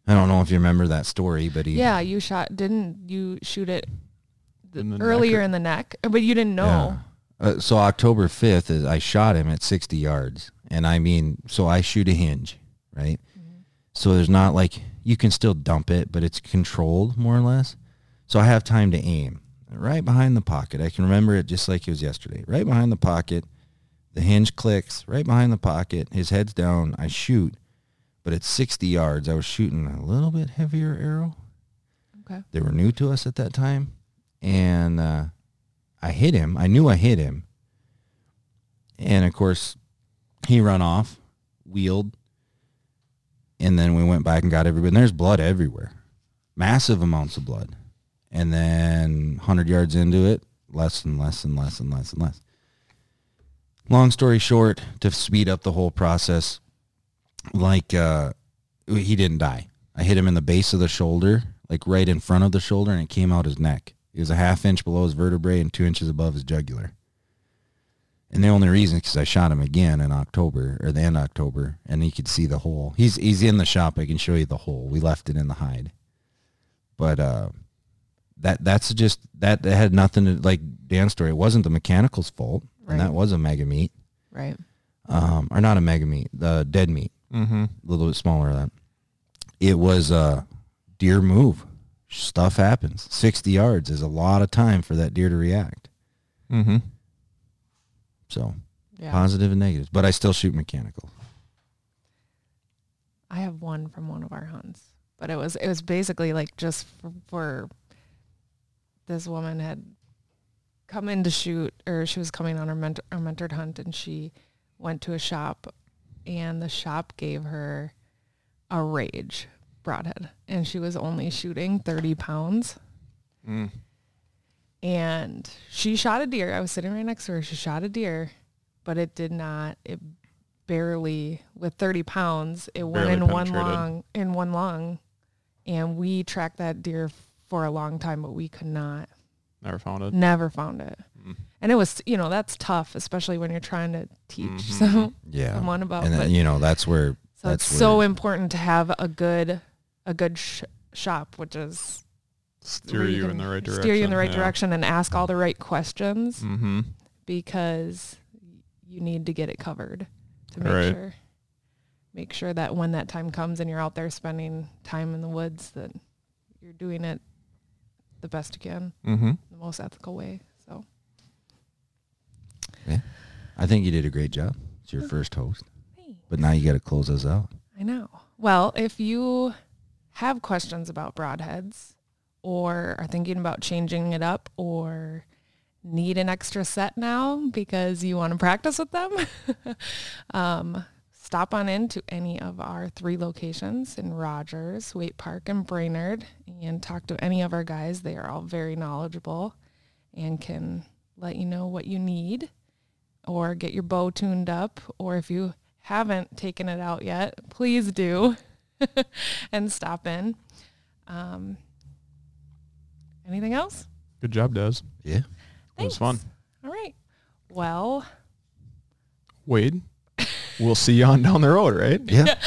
I don't know if you remember that story, but he Yeah, you shot. Didn't you shoot it th- In the neck earlier or- in the neck? But you didn't know. Yeah. Uh, so October 5th is I shot him at 60 yards. And I mean, so I shoot a hinge, right? So there's not like you can still dump it, but it's controlled more or less. So I have time to aim right behind the pocket. I can remember it just like it was yesterday. Right behind the pocket, the hinge clicks right behind the pocket. His head's down. I shoot, but at 60 yards, I was shooting a little bit heavier arrow. Okay. They were new to us at that time, and uh, I hit him. I knew I hit him, and of course, he run off, wheeled, and then we went back and got everybody. And there's blood everywhere, massive amounts of blood. And then 100 yards into it, less and less and less and less and less. Long story short, to speed up the whole process, like uh, he didn't die. I hit him in the base of the shoulder, like right in front of the shoulder, and it came out his neck. It was a half inch below his vertebrae and two inches above his jugular. And the only reason is because I shot him again in October or the end of October, and he could see the hole. He's he's in the shop. I can show you the hole. We left it in the hide, but uh, that that's just that, that had nothing to like Dan's story. It wasn't the mechanical's fault, and that was a mega meat, Right. um, or not a mega meat, the dead meat, mm-hmm. a little bit smaller than. It was a deer move. Stuff happens. Sixty yards is a lot of time for that deer to react. Mm-hmm. So Yeah. positive and negatives. But I still shoot mechanical. I have one from one of our hunts, but it was it was basically like just for, for this woman had come in to shoot, or she was coming on her mentor, her mentored hunt, and she went to a shop, and the shop gave her a rage broadhead, and she was only shooting thirty pounds, Mm. And she shot a deer. I was sitting right next to her. She shot a deer, but it did not. It barely with 30 pounds. It went Barely in one penetrated. lung in one lung, and we tracked that deer for a long time, but we could not. Never found it. Never found it. Mm. And it was, you know, that's tough, especially when you're trying to teach Mhm. so Yeah. someone about. and but- then, you know, that's where so that's it's so important to have a good, a good sh- shop, which is Steer you in the right direction. Steer you in the right yeah. direction and ask all the right questions Mm-hmm. because you need to get it covered to make Right. sure make sure that when that time comes and you're out there spending time in the woods that you're doing it the best you can, Mm-hmm. the most ethical way. So yeah, I think you did a great job. It's your first host. But now you got to close us out. I know. Well, if you have questions about broadheads or are thinking about changing it up or need an extra set now because you want to practice with them, [LAUGHS] um, stop on in to any of our three locations in Rogers, Waite Park, and Brainerd and talk to any of our guys. They are all very knowledgeable and can let you know what you need or get your bow tuned up or if you haven't taken it out yet, please do [LAUGHS] and stop in. Um, anything else? Good job, Des. Yeah. It was fun. All right. Well, Wade, we'll see you on down the road, right? Yeah. [LAUGHS]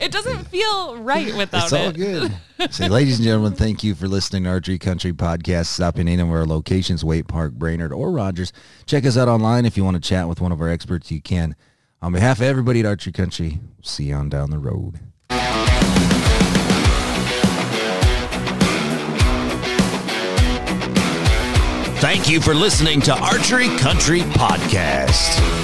it doesn't feel right without It's all it. good. [LAUGHS] Say, ladies and gentlemen, thank you for listening to Archery Country Podcast. Stopping in any of our locations, Waite Park, Brainerd, or Rogers. Check us out online if you want to chat with one of our experts. You can. On behalf of everybody at Archery Country, see you on down the road. Thank you for listening to Archery Country Podcast.